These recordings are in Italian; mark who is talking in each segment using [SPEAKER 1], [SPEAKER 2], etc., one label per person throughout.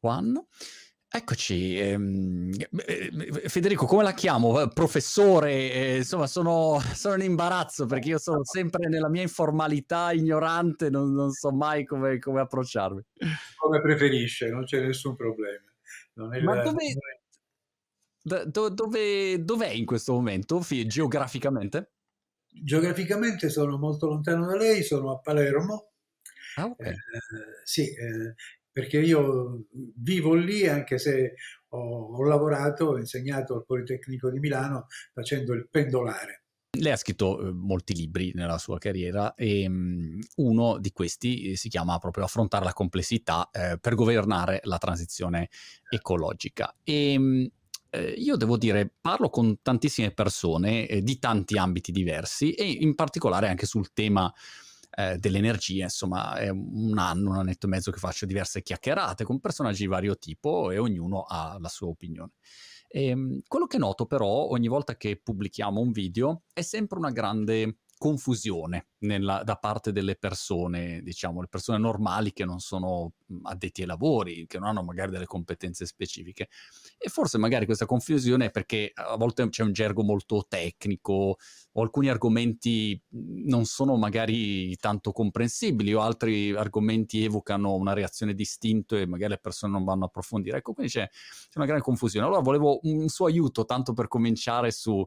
[SPEAKER 1] One. Eccoci, ehm, Federico, come la chiamo? Professore, eh, insomma, sono, sono, in imbarazzo perché io sono sempre nella mia informalità ignorante, non, non so mai come, come, approcciarmi.
[SPEAKER 2] Come preferisce, non c'è nessun problema.
[SPEAKER 1] Ma dove, do, dove, dov'è in questo momento, geograficamente?
[SPEAKER 2] Geograficamente sono molto lontano da lei, sono a Palermo.
[SPEAKER 1] Ah, okay.
[SPEAKER 2] eh, sì, eh, perché io vivo lì anche se ho, ho lavorato, ho insegnato al Politecnico di Milano facendo il pendolare.
[SPEAKER 1] Lei ha scritto eh, molti libri nella sua carriera e uno di questi eh, si chiama proprio Affrontare la complessità eh, per governare la transizione ecologica. E io devo dire, parlo con tantissime persone di tanti ambiti diversi e in particolare anche sul tema eh, dell'energia, insomma è un anno, un annetto e mezzo che faccio diverse chiacchierate con personaggi di vario tipo e ognuno ha la sua opinione. E, ehm, quello che noto però ogni volta che pubblichiamo un video è sempre una grande confusione nella, da parte delle persone, diciamo, le persone normali che non sono addetti ai lavori, che non hanno magari delle competenze specifiche. E forse magari questa confusione è perché a volte c'è un gergo molto tecnico o alcuni argomenti non sono magari tanto comprensibili o altri argomenti evocano una reazione distinta e magari le persone non vanno a approfondire. Ecco, quindi c'è, c'è una grande confusione. Allora volevo un suo aiuto tanto per cominciare su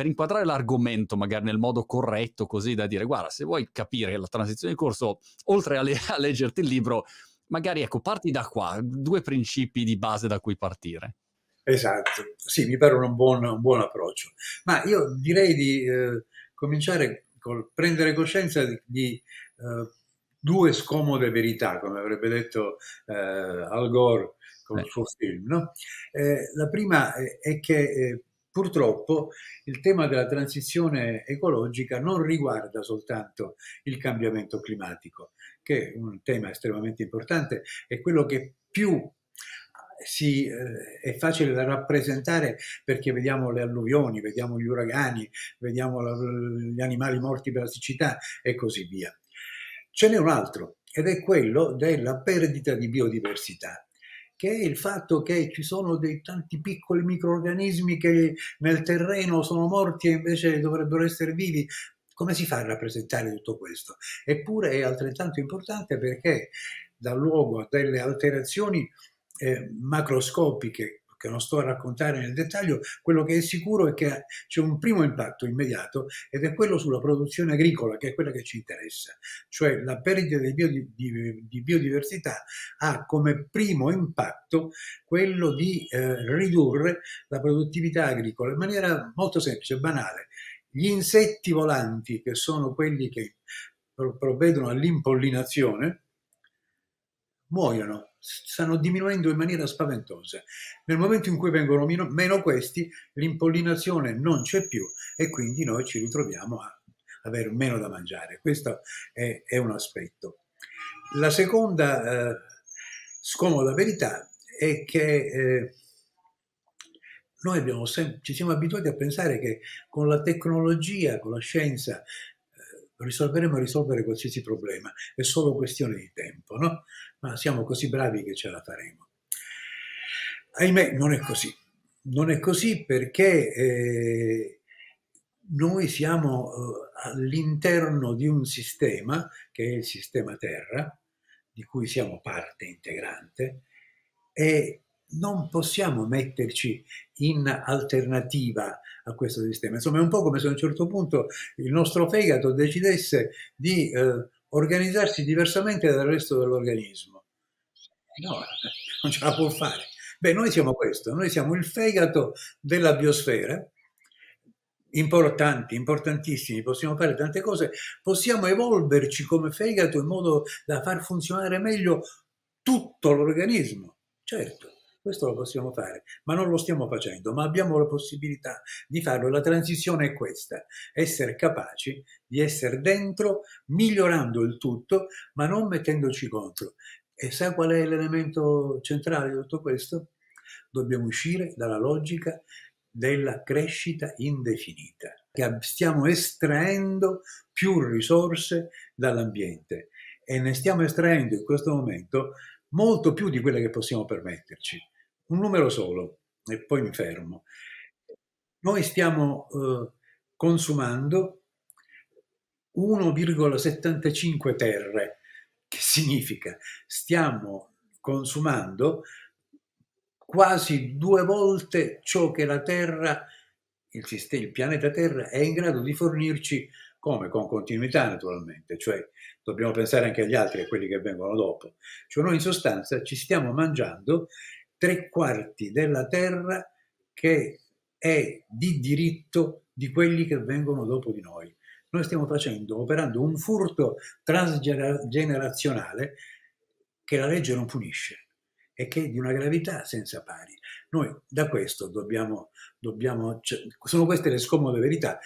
[SPEAKER 1] per inquadrare l'argomento magari nel modo corretto, così da dire, guarda, se vuoi capire la transizione di corso, oltre a, le- a leggerti il libro, magari ecco, parti da qua, due principi di base da cui partire.
[SPEAKER 2] Esatto, sì, mi pare un buon, un buon approccio. Ma io direi di eh, cominciare col prendere coscienza di, di eh, due scomode verità, come avrebbe detto eh, Al Gore con il suo film. No? Eh, la prima è che eh, Purtroppo il tema della transizione ecologica non riguarda soltanto il cambiamento climatico, che è un tema estremamente importante, è quello che più si, eh, è facile da rappresentare perché vediamo le alluvioni, vediamo gli uragani, vediamo la, gli animali morti per la siccità e così via. Ce n'è un altro ed è quello della perdita di biodiversità che è il fatto che ci sono dei tanti piccoli microorganismi che nel terreno sono morti e invece dovrebbero essere vivi. Come si fa a rappresentare tutto questo? Eppure è altrettanto importante perché dà luogo a delle alterazioni eh, macroscopiche che non sto a raccontare nel dettaglio, quello che è sicuro è che c'è un primo impatto immediato ed è quello sulla produzione agricola, che è quella che ci interessa, cioè la perdita di, biodi- di, di biodiversità ha come primo impatto quello di eh, ridurre la produttività agricola in maniera molto semplice, banale. Gli insetti volanti, che sono quelli che provvedono all'impollinazione, muoiono stanno diminuendo in maniera spaventosa. Nel momento in cui vengono meno, questi, l'impollinazione non c'è più e quindi noi ci ritroviamo a avere meno da mangiare. Questo è, è un aspetto. La seconda eh, scomoda verità è che eh, noi sem- ci siamo abituati a pensare che con la tecnologia, con la scienza, risolveremo a risolvere qualsiasi problema, è solo questione di tempo, no? Ma siamo così bravi che ce la faremo. Ahimè, non è così. Non è così perché eh, noi siamo eh, all'interno di un sistema, che è il sistema Terra, di cui siamo parte integrante, e non possiamo metterci in alternativa a questo sistema. Insomma, è un po' come se a un certo punto il nostro fegato decidesse di eh, organizzarsi diversamente dal resto dell'organismo. No, non ce la può fare. Beh, noi siamo questo, noi siamo il fegato della biosfera, importanti, importantissimi, possiamo fare tante cose, possiamo evolverci come fegato in modo da far funzionare meglio tutto l'organismo, certo questo lo possiamo fare, ma non lo stiamo facendo, ma abbiamo la possibilità di farlo. La transizione è questa, essere capaci di essere dentro, migliorando il tutto, ma non mettendoci contro. E sa qual è l'elemento centrale di tutto questo? Dobbiamo uscire dalla logica della crescita indefinita, che stiamo estraendo più risorse dall'ambiente e ne stiamo estraendo in questo momento molto più di quelle che possiamo permetterci. Un numero solo, e poi mi fermo. Noi stiamo eh, consumando 1,75 terre, che significa stiamo consumando quasi due volte ciò che la Terra, il, sistema, il pianeta Terra, è in grado di fornirci come? Con continuità naturalmente, cioè dobbiamo pensare anche agli altri, a quelli che vengono dopo. Cioè noi in sostanza ci stiamo mangiando tre quarti della terra che è di diritto di quelli che vengono dopo di noi. Noi stiamo facendo, operando un furto transgenerazionale che la legge non punisce e che è di una gravità senza pari. Noi da questo dobbiamo, dobbiamo cioè, sono queste le scomode verità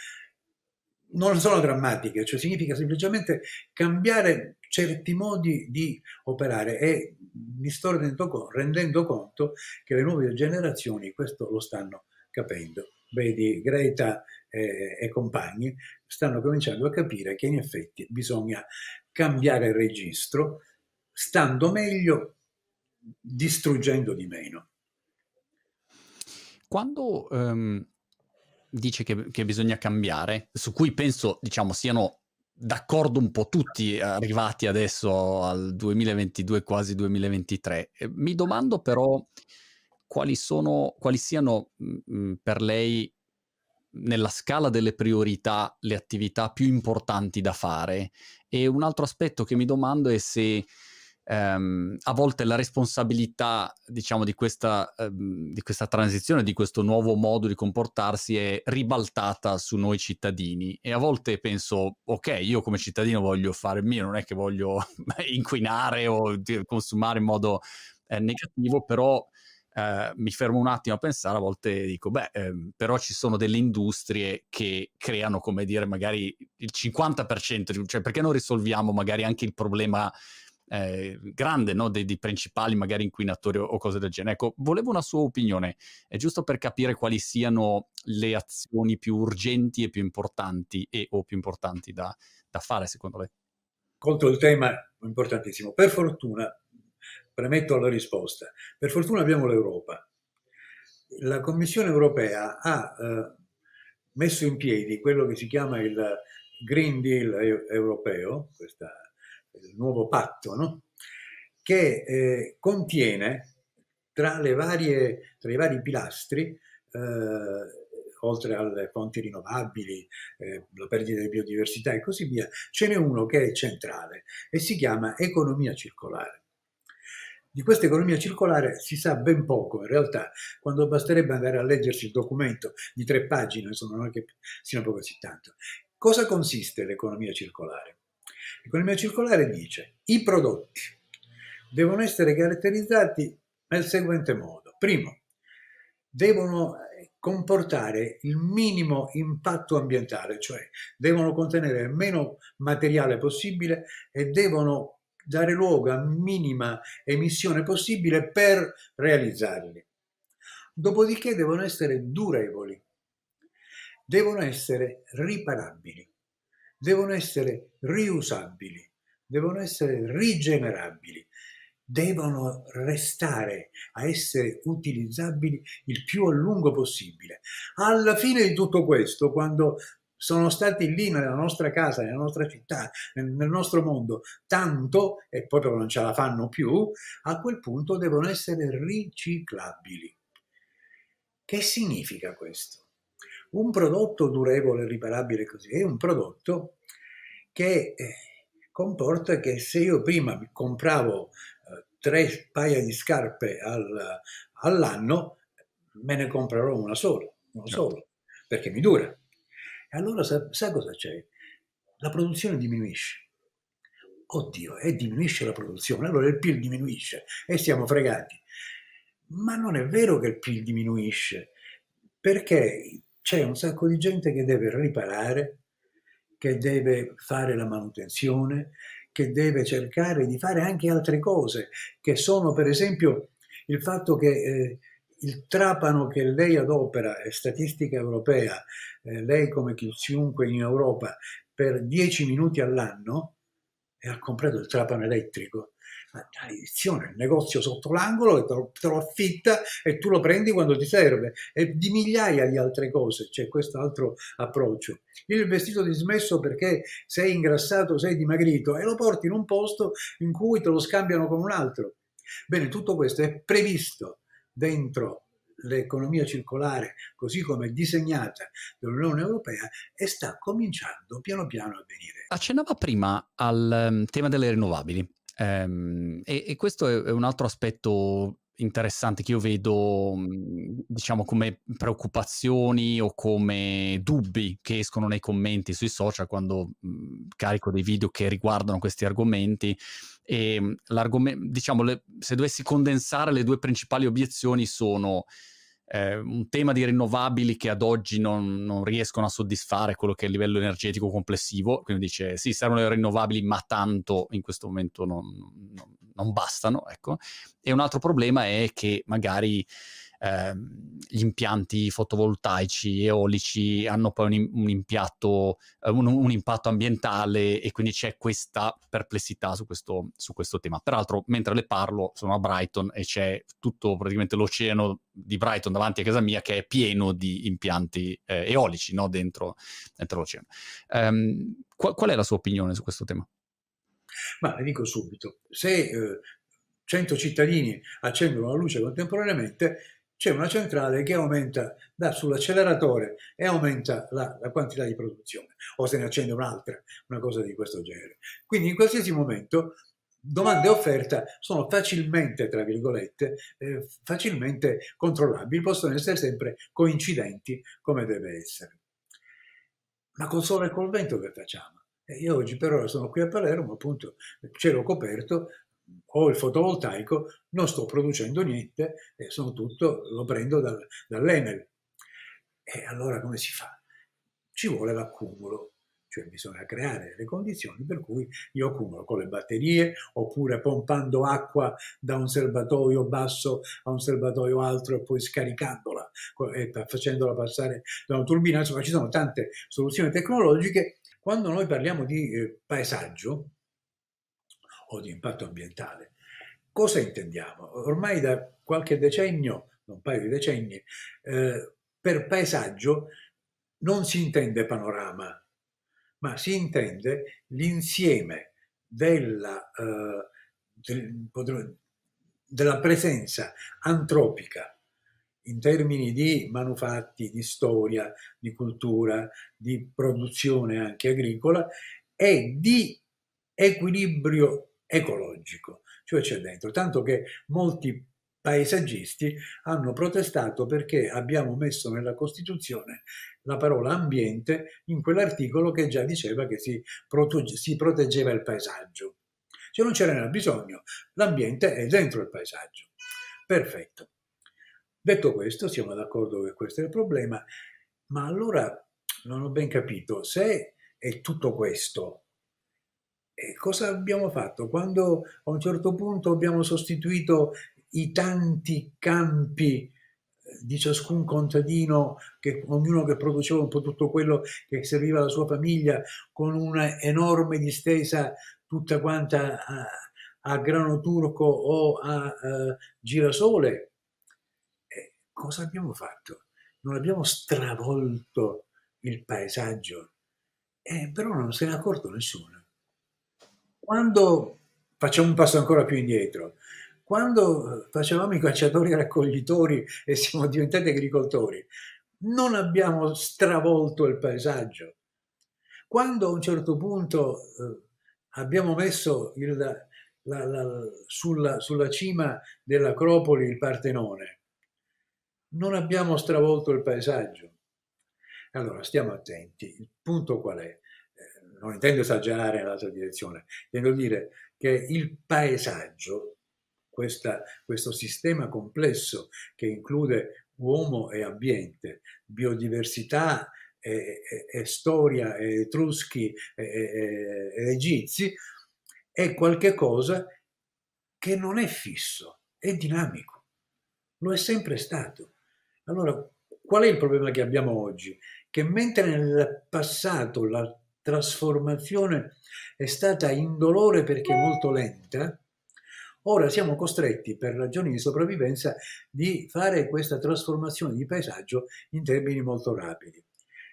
[SPEAKER 2] non sono drammatiche, cioè significa semplicemente cambiare certi modi di operare e mi sto rendendo, rendendo conto che le nuove generazioni questo lo stanno capendo. Vedi, Greta e, e compagni stanno cominciando a capire che in effetti bisogna cambiare registro, stando meglio, distruggendo di meno.
[SPEAKER 1] Quando um, dice che, che, bisogna cambiare, su cui penso, diciamo, siano d'accordo un po' tutti arrivati adesso al 2022, quasi 2023. Mi domando però quali, sono, quali siano mh, per lei nella scala delle priorità le attività più importanti da fare e un altro aspetto che mi domando è se ehm, a volte la responsabilità, diciamo, di questa, ehm, di questa transizione, di questo nuovo modo di comportarsi è ribaltata su noi cittadini. E a volte penso, ok, io come cittadino voglio fare il mio, non è che voglio inquinare o consumare in modo eh, negativo, però Uh, mi fermo un attimo a pensare, a volte dico, beh, ehm, però ci sono delle industrie che creano, come dire, magari il 50%, cioè perché non risolviamo magari anche il problema eh, grande no? dei, dei, principali magari inquinatori o, o, cose del genere. Ecco, volevo una sua opinione, è giusto per capire quali siano le azioni più urgenti e più importanti e o più importanti da, da fare secondo lei.
[SPEAKER 2] Contro il tema importantissimo. Per fortuna, premetto la risposta, per fortuna abbiamo l'Europa. La Commissione europea ha eh, messo in piedi quello che si chiama il Green Deal europeo, questa il nuovo patto, no? che eh, contiene tra, varie, tra, i vari pilastri, eh, oltre alle fonti rinnovabili, eh, la perdita di biodiversità e così via, ce n'è uno che è centrale e si chiama economia circolare. Di questa economia circolare si sa ben poco, in realtà, quando basterebbe andare a leggersi il documento di tre pagine, insomma non è che sia poco così tanto. Cosa consiste l'economia circolare? L'economia circolare dice i prodotti devono essere caratterizzati nel seguente modo. Primo, devono comportare il minimo impatto ambientale, cioè devono contenere il meno materiale possibile e devono dare luogo a minima emissione possibile per realizzarli. Dopodiché devono essere durevoli, devono essere riparabili devono essere riusabili, devono essere rigenerabili, devono restare a essere utilizzabili il più a lungo possibile. Alla fine di tutto questo, quando sono stati lì nella nostra casa, nella nostra città, nel, nostro mondo, tanto e poi però non ce la fanno più, a quel punto devono essere riciclabili. Che significa questo? Un prodotto durevole, riparabile così, è un prodotto che eh, comporta che se io prima compravo eh, tre paia di scarpe al, all'anno, me ne comprerò una sola, uno certo. solo, perché mi dura. E allora sa, sa cosa c'è? La produzione diminuisce. Oddio, e diminuisce la produzione, allora il PIL diminuisce e siamo fregati. Ma non è vero che il PIL diminuisce, perché c'è un sacco di gente che deve riparare, che deve fare la manutenzione, che deve cercare di fare anche altre cose, che sono per esempio il fatto che eh, il trapano che lei adopera, è statistica europea, eh, lei come chiunque in Europa, per 10 minuti all'anno, ha comprato il trapano elettrico, maledizione, il negozio sotto l'angolo te lo, te lo, affitta e tu lo prendi quando ti serve. E di migliaia di altre cose c'è questo altro approccio. Il vestito dismesso perché sei ingrassato, sei dimagrito e lo porti in un posto in cui te lo scambiano con un altro. Bene, tutto questo è previsto dentro l'economia circolare, così come disegnata dall'Unione Europea, e sta cominciando piano piano a avvenire.
[SPEAKER 1] Accennava prima al um, tema delle rinnovabili. Um, e, e, questo è, un altro aspetto interessante che io vedo, diciamo, come preoccupazioni o come dubbi che escono nei commenti sui social quando mh, carico dei video che riguardano questi argomenti. E l'argomento, diciamo, le, se dovessi condensare le due principali obiezioni sono eh, un tema di rinnovabili che ad oggi non, non, riescono a soddisfare quello che è il livello energetico complessivo, quindi dice sì, servono le rinnovabili, ma tanto in questo momento non, non, non bastano. Ecco. E un altro problema è che magari Ehm, gli impianti fotovoltaici eolici hanno poi un, un, impianto, eh, un, un, impatto ambientale e quindi c'è questa perplessità su questo, su questo, tema. Peraltro, mentre le parlo, sono a Brighton e c'è tutto praticamente l'oceano di Brighton davanti a casa mia che è pieno di impianti eh, eolici no? dentro, dentro, l'oceano. Um, qual, qual, è la sua opinione su questo tema?
[SPEAKER 2] Ma le dico subito, se eh, 100 cittadini accendono la luce contemporaneamente, c'è una centrale che aumenta, dà sull'acceleratore e aumenta la, la, quantità di produzione, o se ne accende un'altra, una cosa di questo genere. Quindi in qualsiasi momento domanda e offerta sono facilmente, tra virgolette, eh, facilmente controllabili, possono essere sempre coincidenti come deve essere. Ma col sole e col vento che facciamo? Eh, io oggi per ora sono qui a Palermo, appunto, cielo coperto, ho il fotovoltaico, non sto producendo niente, sono tutto, lo prendo dal, dall'Enel. E allora come si fa? Ci vuole l'accumulo, cioè bisogna creare le condizioni per cui io accumulo con le batterie oppure pompando acqua da un serbatoio basso a un serbatoio alto e poi scaricandola e facendola passare da una turbina. Insomma, ci sono tante soluzioni tecnologiche. Quando noi parliamo di eh, paesaggio, o di impatto ambientale. Cosa intendiamo? Ormai da qualche decennio, un paio di decenni, eh, per paesaggio non si intende panorama, ma si intende l'insieme della, eh, del, della presenza antropica in termini di manufatti, di storia, di cultura, di produzione anche agricola e di equilibrio ecologico, cioè c'è dentro, tanto che molti paesaggisti hanno protestato perché abbiamo messo nella Costituzione la parola ambiente in quell'articolo che già diceva che si, protegge, si proteggeva il paesaggio. Cioè non c'era bisogno, l'ambiente è dentro il paesaggio. Perfetto. Detto questo, siamo d'accordo che questo è il problema, ma allora non ho ben capito se è tutto questo e cosa abbiamo fatto? Quando a un certo punto abbiamo sostituito i tanti campi eh, di ciascun contadino, che, ognuno che produceva un po' tutto quello che serviva alla sua famiglia, con una enorme distesa tutta quanta a, a grano turco o a, a girasole. E cosa abbiamo fatto? Non abbiamo stravolto il paesaggio, eh, però non se ne è accorto nessuno. Quando facciamo un passo ancora più indietro, quando facevamo i cacciatori e raccoglitori e siamo diventati agricoltori, non abbiamo stravolto il paesaggio. Quando a un certo punto eh, abbiamo messo il, la, la, sulla, sulla cima dell'Acropoli il Partenone, non abbiamo stravolto il paesaggio. Allora, stiamo attenti. Il punto qual è? Non intendo esagerare nell'altra direzione, intendo dire che il paesaggio, questa, questo sistema complesso che include uomo e ambiente, biodiversità e, e, e storia, e etruschi e, e egizi, è qualcosa che non è fisso, è dinamico, lo è sempre stato. Allora, qual è il problema che abbiamo oggi? Che mentre nel passato la trasformazione è stata indolore perché molto lenta, Ora siamo costretti, per ragioni di sopravvivenza, di fare questa trasformazione di paesaggio in termini molto rapidi.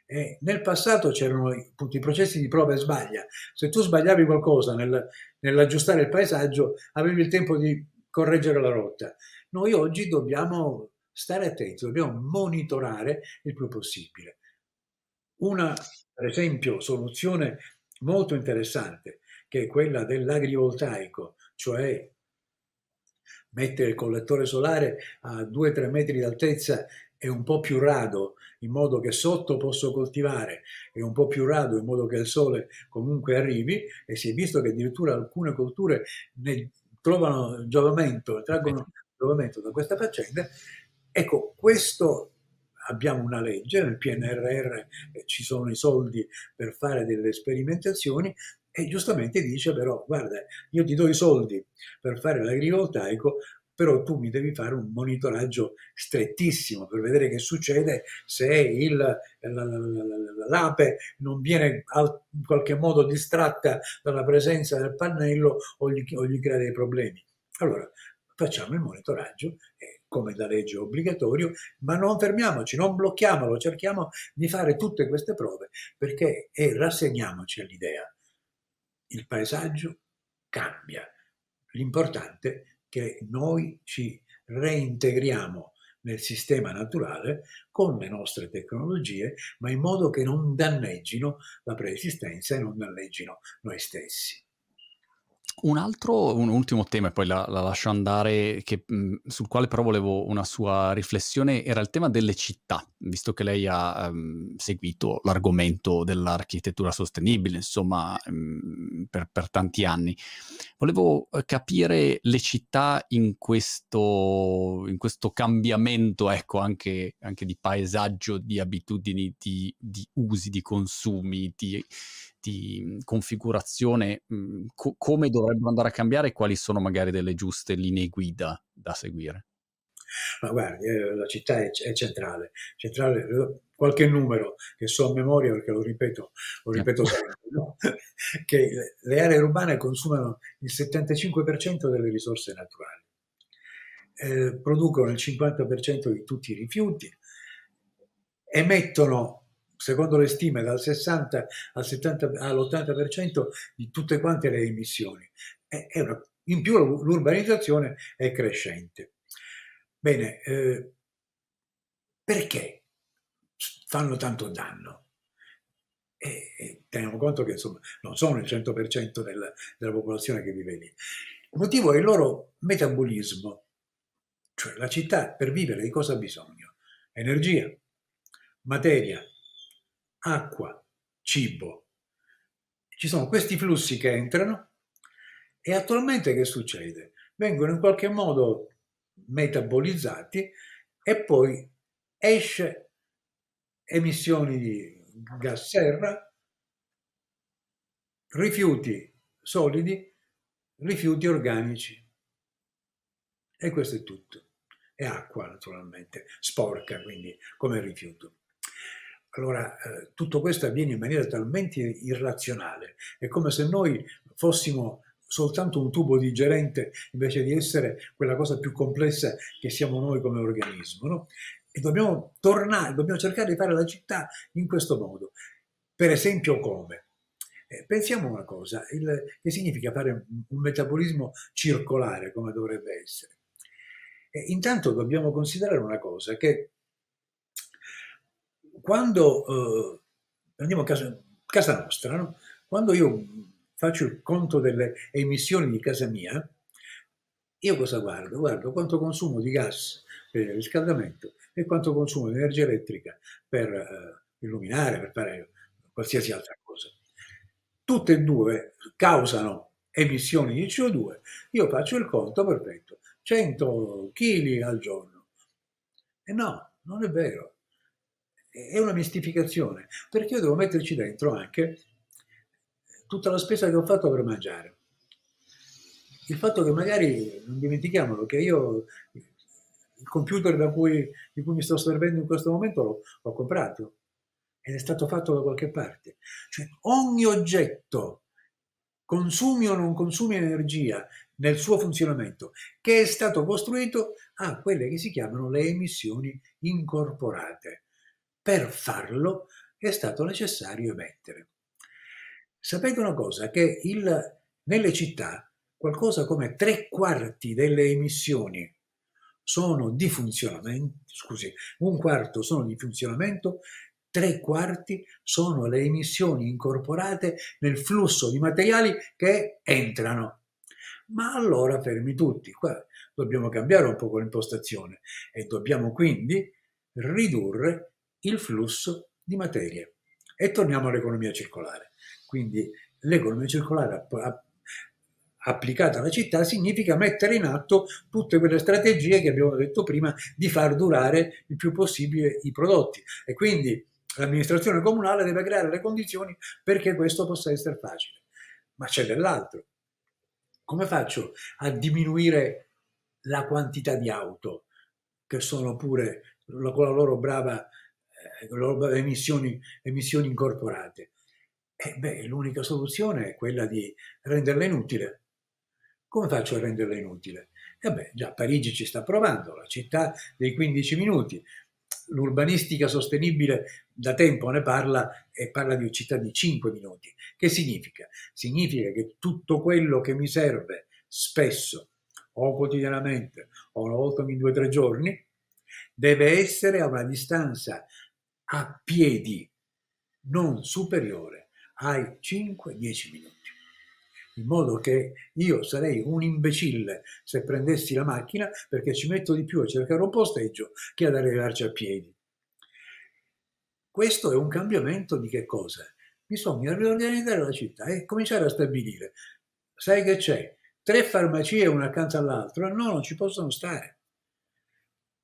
[SPEAKER 2] E nel passato c'erano tutti i processi di prova e sbaglia. Se tu sbagliavi qualcosa nel, nell'aggiustare il paesaggio, avevi il tempo di correggere la rotta. Noi oggi dobbiamo stare attenti, dobbiamo monitorare il più possibile. Una, per esempio, soluzione molto interessante, che è quella dell'agrivoltaico, cioè mettere il collettore solare a 2-3 metri d'altezza è un po' più rado, in modo che sotto posso coltivare, e un po' più rado in modo che il sole comunque arrivi, e si è visto che addirittura alcune colture ne trovano giovamento, traggono giovamento da questa faccenda. Ecco, questo abbiamo una legge, nel PNRR ci sono i soldi per fare delle sperimentazioni e giustamente dice però guarda io ti do i soldi per fare l'agrivoltaico però tu mi devi fare un monitoraggio strettissimo per vedere che succede se il, l'ape non viene in qualche modo distratta dalla presenza del pannello o gli, o gli crea dei problemi. Allora facciamo il monitoraggio, come da legge obbligatorio, ma non fermiamoci, non blocchiamolo, cerchiamo di fare tutte queste prove perché e rassegniamoci all'idea il paesaggio cambia. L'importante è che noi ci reintegriamo nel sistema naturale con le nostre tecnologie, ma in modo che non danneggino la preesistenza e non danneggino noi stessi.
[SPEAKER 1] Un altro, un ultimo tema, e poi la, la lascio andare, che, mh, sul quale però volevo una sua riflessione, era il tema delle città, visto che lei ha um, seguito l'argomento dell'architettura sostenibile, insomma, um, per, per, tanti anni. Volevo eh, capire le città in questo, in questo cambiamento, ecco, anche, anche, di paesaggio, di abitudini, di, di usi, di consumi, di di mhmm, configurazione, mh, mhmm, co- come dovrebbero andare a cambiare e quali sono magari delle giuste linee guida da seguire?
[SPEAKER 2] Ma guardi, eh, la città è, è centrale, centrale, eh, qualche numero che so a memoria perché lo ripeto, lo ripeto sempre, no? che le aree urbane consumano il 75% delle risorse naturali, eh, producono il 50% di tutti i rifiuti, emettono secondo le stime, dal 60 al 70, all'80% di tutte quante le emissioni. Una, in più l'urbanizzazione è crescente. Bene, eh, perché fanno tanto danno? E, e teniamo conto che insomma, non sono il 100% della, della popolazione che vive lì. Il motivo è il loro metabolismo, cioè la città per vivere di cosa ha bisogno? Energia, materia, acqua, cibo. Ci sono questi flussi che entrano e attualmente che succede? Vengono in qualche modo metabolizzati e poi esce emissioni di gas serra, rifiuti solidi, rifiuti organici. E questo è tutto. E acqua naturalmente, sporca quindi come rifiuto. Allora, eh, tutto questo avviene in maniera talmente irrazionale, è come se noi fossimo soltanto un tubo digerente invece di essere quella cosa più complessa che siamo noi come organismo. No? E dobbiamo tornare, dobbiamo cercare di fare la città in questo modo. Per esempio come? Eh, pensiamo una cosa, il, che significa fare un, metabolismo circolare come dovrebbe essere. E intanto dobbiamo considerare una cosa, che quando, eh, prendiamo casa, casa nostra, no? quando io faccio il conto delle emissioni di casa mia, io cosa guardo? Guardo quanto consumo di gas per il riscaldamento e quanto consumo di energia elettrica per eh, illuminare, per fare qualsiasi altra cosa. Tutte e due causano emissioni di CO2, io faccio il conto perfetto, 100 kg al giorno. E no, non è vero è una mistificazione, perché io devo metterci dentro anche tutta la spesa che ho fatto per mangiare. Il fatto che magari, non dimentichiamolo, che io il computer cui, di cui mi sto servendo in questo momento l'ho, l'ho comprato ed è stato fatto da qualche parte. Cioè ogni oggetto consumi o non consumi energia nel suo funzionamento, che è stato costruito a quelle che si chiamano le emissioni incorporate. Per farlo è stato necessario emettere. Sapete una cosa? Che il, nelle città qualcosa come tre quarti delle emissioni sono di funzionamento, scusi, un quarto sono di funzionamento, tre quarti sono le emissioni incorporate nel flusso di materiali che entrano. Ma allora fermi tutti, qua dobbiamo cambiare un po' l'impostazione e dobbiamo quindi ridurre il flusso di materie. E torniamo all'economia circolare. Quindi l'economia circolare applicata alla città significa mettere in atto tutte quelle strategie che abbiamo detto prima di far durare il più possibile i prodotti. E quindi l'amministrazione comunale deve creare le condizioni perché questo possa essere facile. Ma c'è dell'altro. Come faccio a diminuire la quantità di auto che sono pure con la loro brava eh, emissioni, emissioni incorporate. Eh beh, l'unica soluzione è quella di renderla inutile. Come faccio a renderla inutile? Eh beh, già Parigi ci sta provando, la città dei 15 minuti. L'urbanistica sostenibile da tempo ne parla e parla di città di 5 minuti. Che significa? Significa che tutto quello che mi serve spesso o quotidianamente o una volta ogni due o tre giorni deve essere a una distanza a piedi non superiore ai 5-10 minuti. In modo che io sarei un imbecille se prendessi la macchina perché ci metto di più a cercare un posteggio che ad arrivarci a piedi. Questo è un cambiamento di che cosa? Bisogna riorganizzare la città e cominciare a stabilire. Sai che c'è? Tre farmacie una accanto all'altra? No, non ci possono stare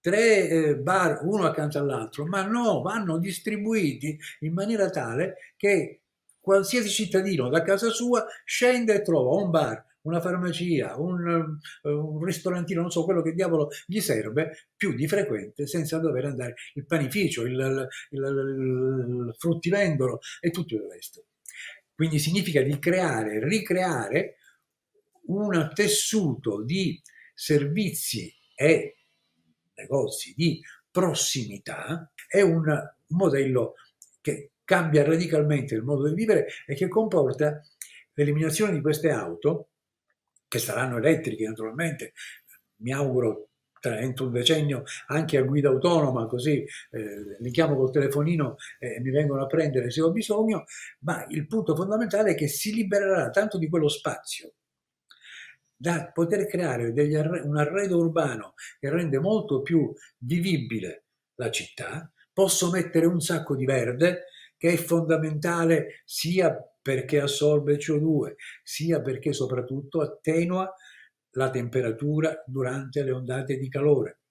[SPEAKER 2] tre eh, bar uno accanto all'altro, ma no, vanno distribuiti in maniera tale che qualsiasi cittadino da casa sua scende e trova un bar, una farmacia, un, eh, un, ristorantino, non so quello che diavolo gli serve, più di frequente senza dover andare il panificio, il, il, il, il fruttivendolo e tutto il resto. Quindi significa di creare, ricreare un tessuto di servizi e negozi di prossimità è un modello che cambia radicalmente il modo di vivere e che comporta l'eliminazione di queste auto, che saranno elettriche naturalmente, mi auguro tra entro un decennio anche a guida autonoma, così eh, li chiamo col telefonino e mi vengono a prendere se ho bisogno, ma il punto fondamentale è che si libererà tanto di quello spazio da poter creare arre- un arredo urbano che rende molto più vivibile la città, posso mettere un sacco di verde che è fondamentale sia perché assorbe CO2, sia perché soprattutto attenua la temperatura durante le ondate di calore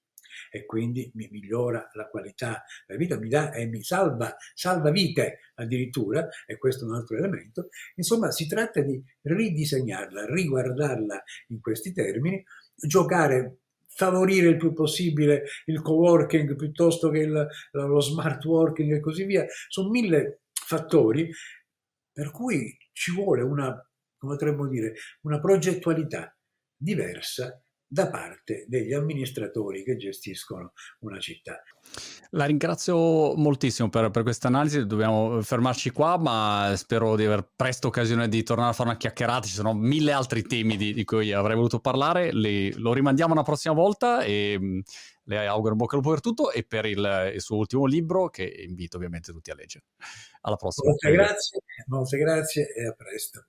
[SPEAKER 2] e quindi mi migliora la qualità della vita, mi dà e mi salva, salva vite addirittura, e questo è un altro elemento. Insomma, si tratta di ridisegnarla, riguardarla in questi termini, giocare favorire il più possibile il co-working piuttosto che il, lo smart working e così via. Sono mille fattori per cui ci vuole una, come potremmo dire, una progettualità diversa da parte degli amministratori che gestiscono una città.
[SPEAKER 1] La ringrazio moltissimo per, per questa analisi, dobbiamo fermarci qua, ma spero di aver presto occasione di tornare a fare una chiacchierata, ci sono mille altri temi di, di cui avrei voluto parlare, Le, lo rimandiamo una prossima volta e mm, le auguro un bocca al lupo per tutto e per il, il suo ultimo libro che invito ovviamente tutti a leggere. Alla prossima.
[SPEAKER 2] Molte grazie, molte grazie e a presto.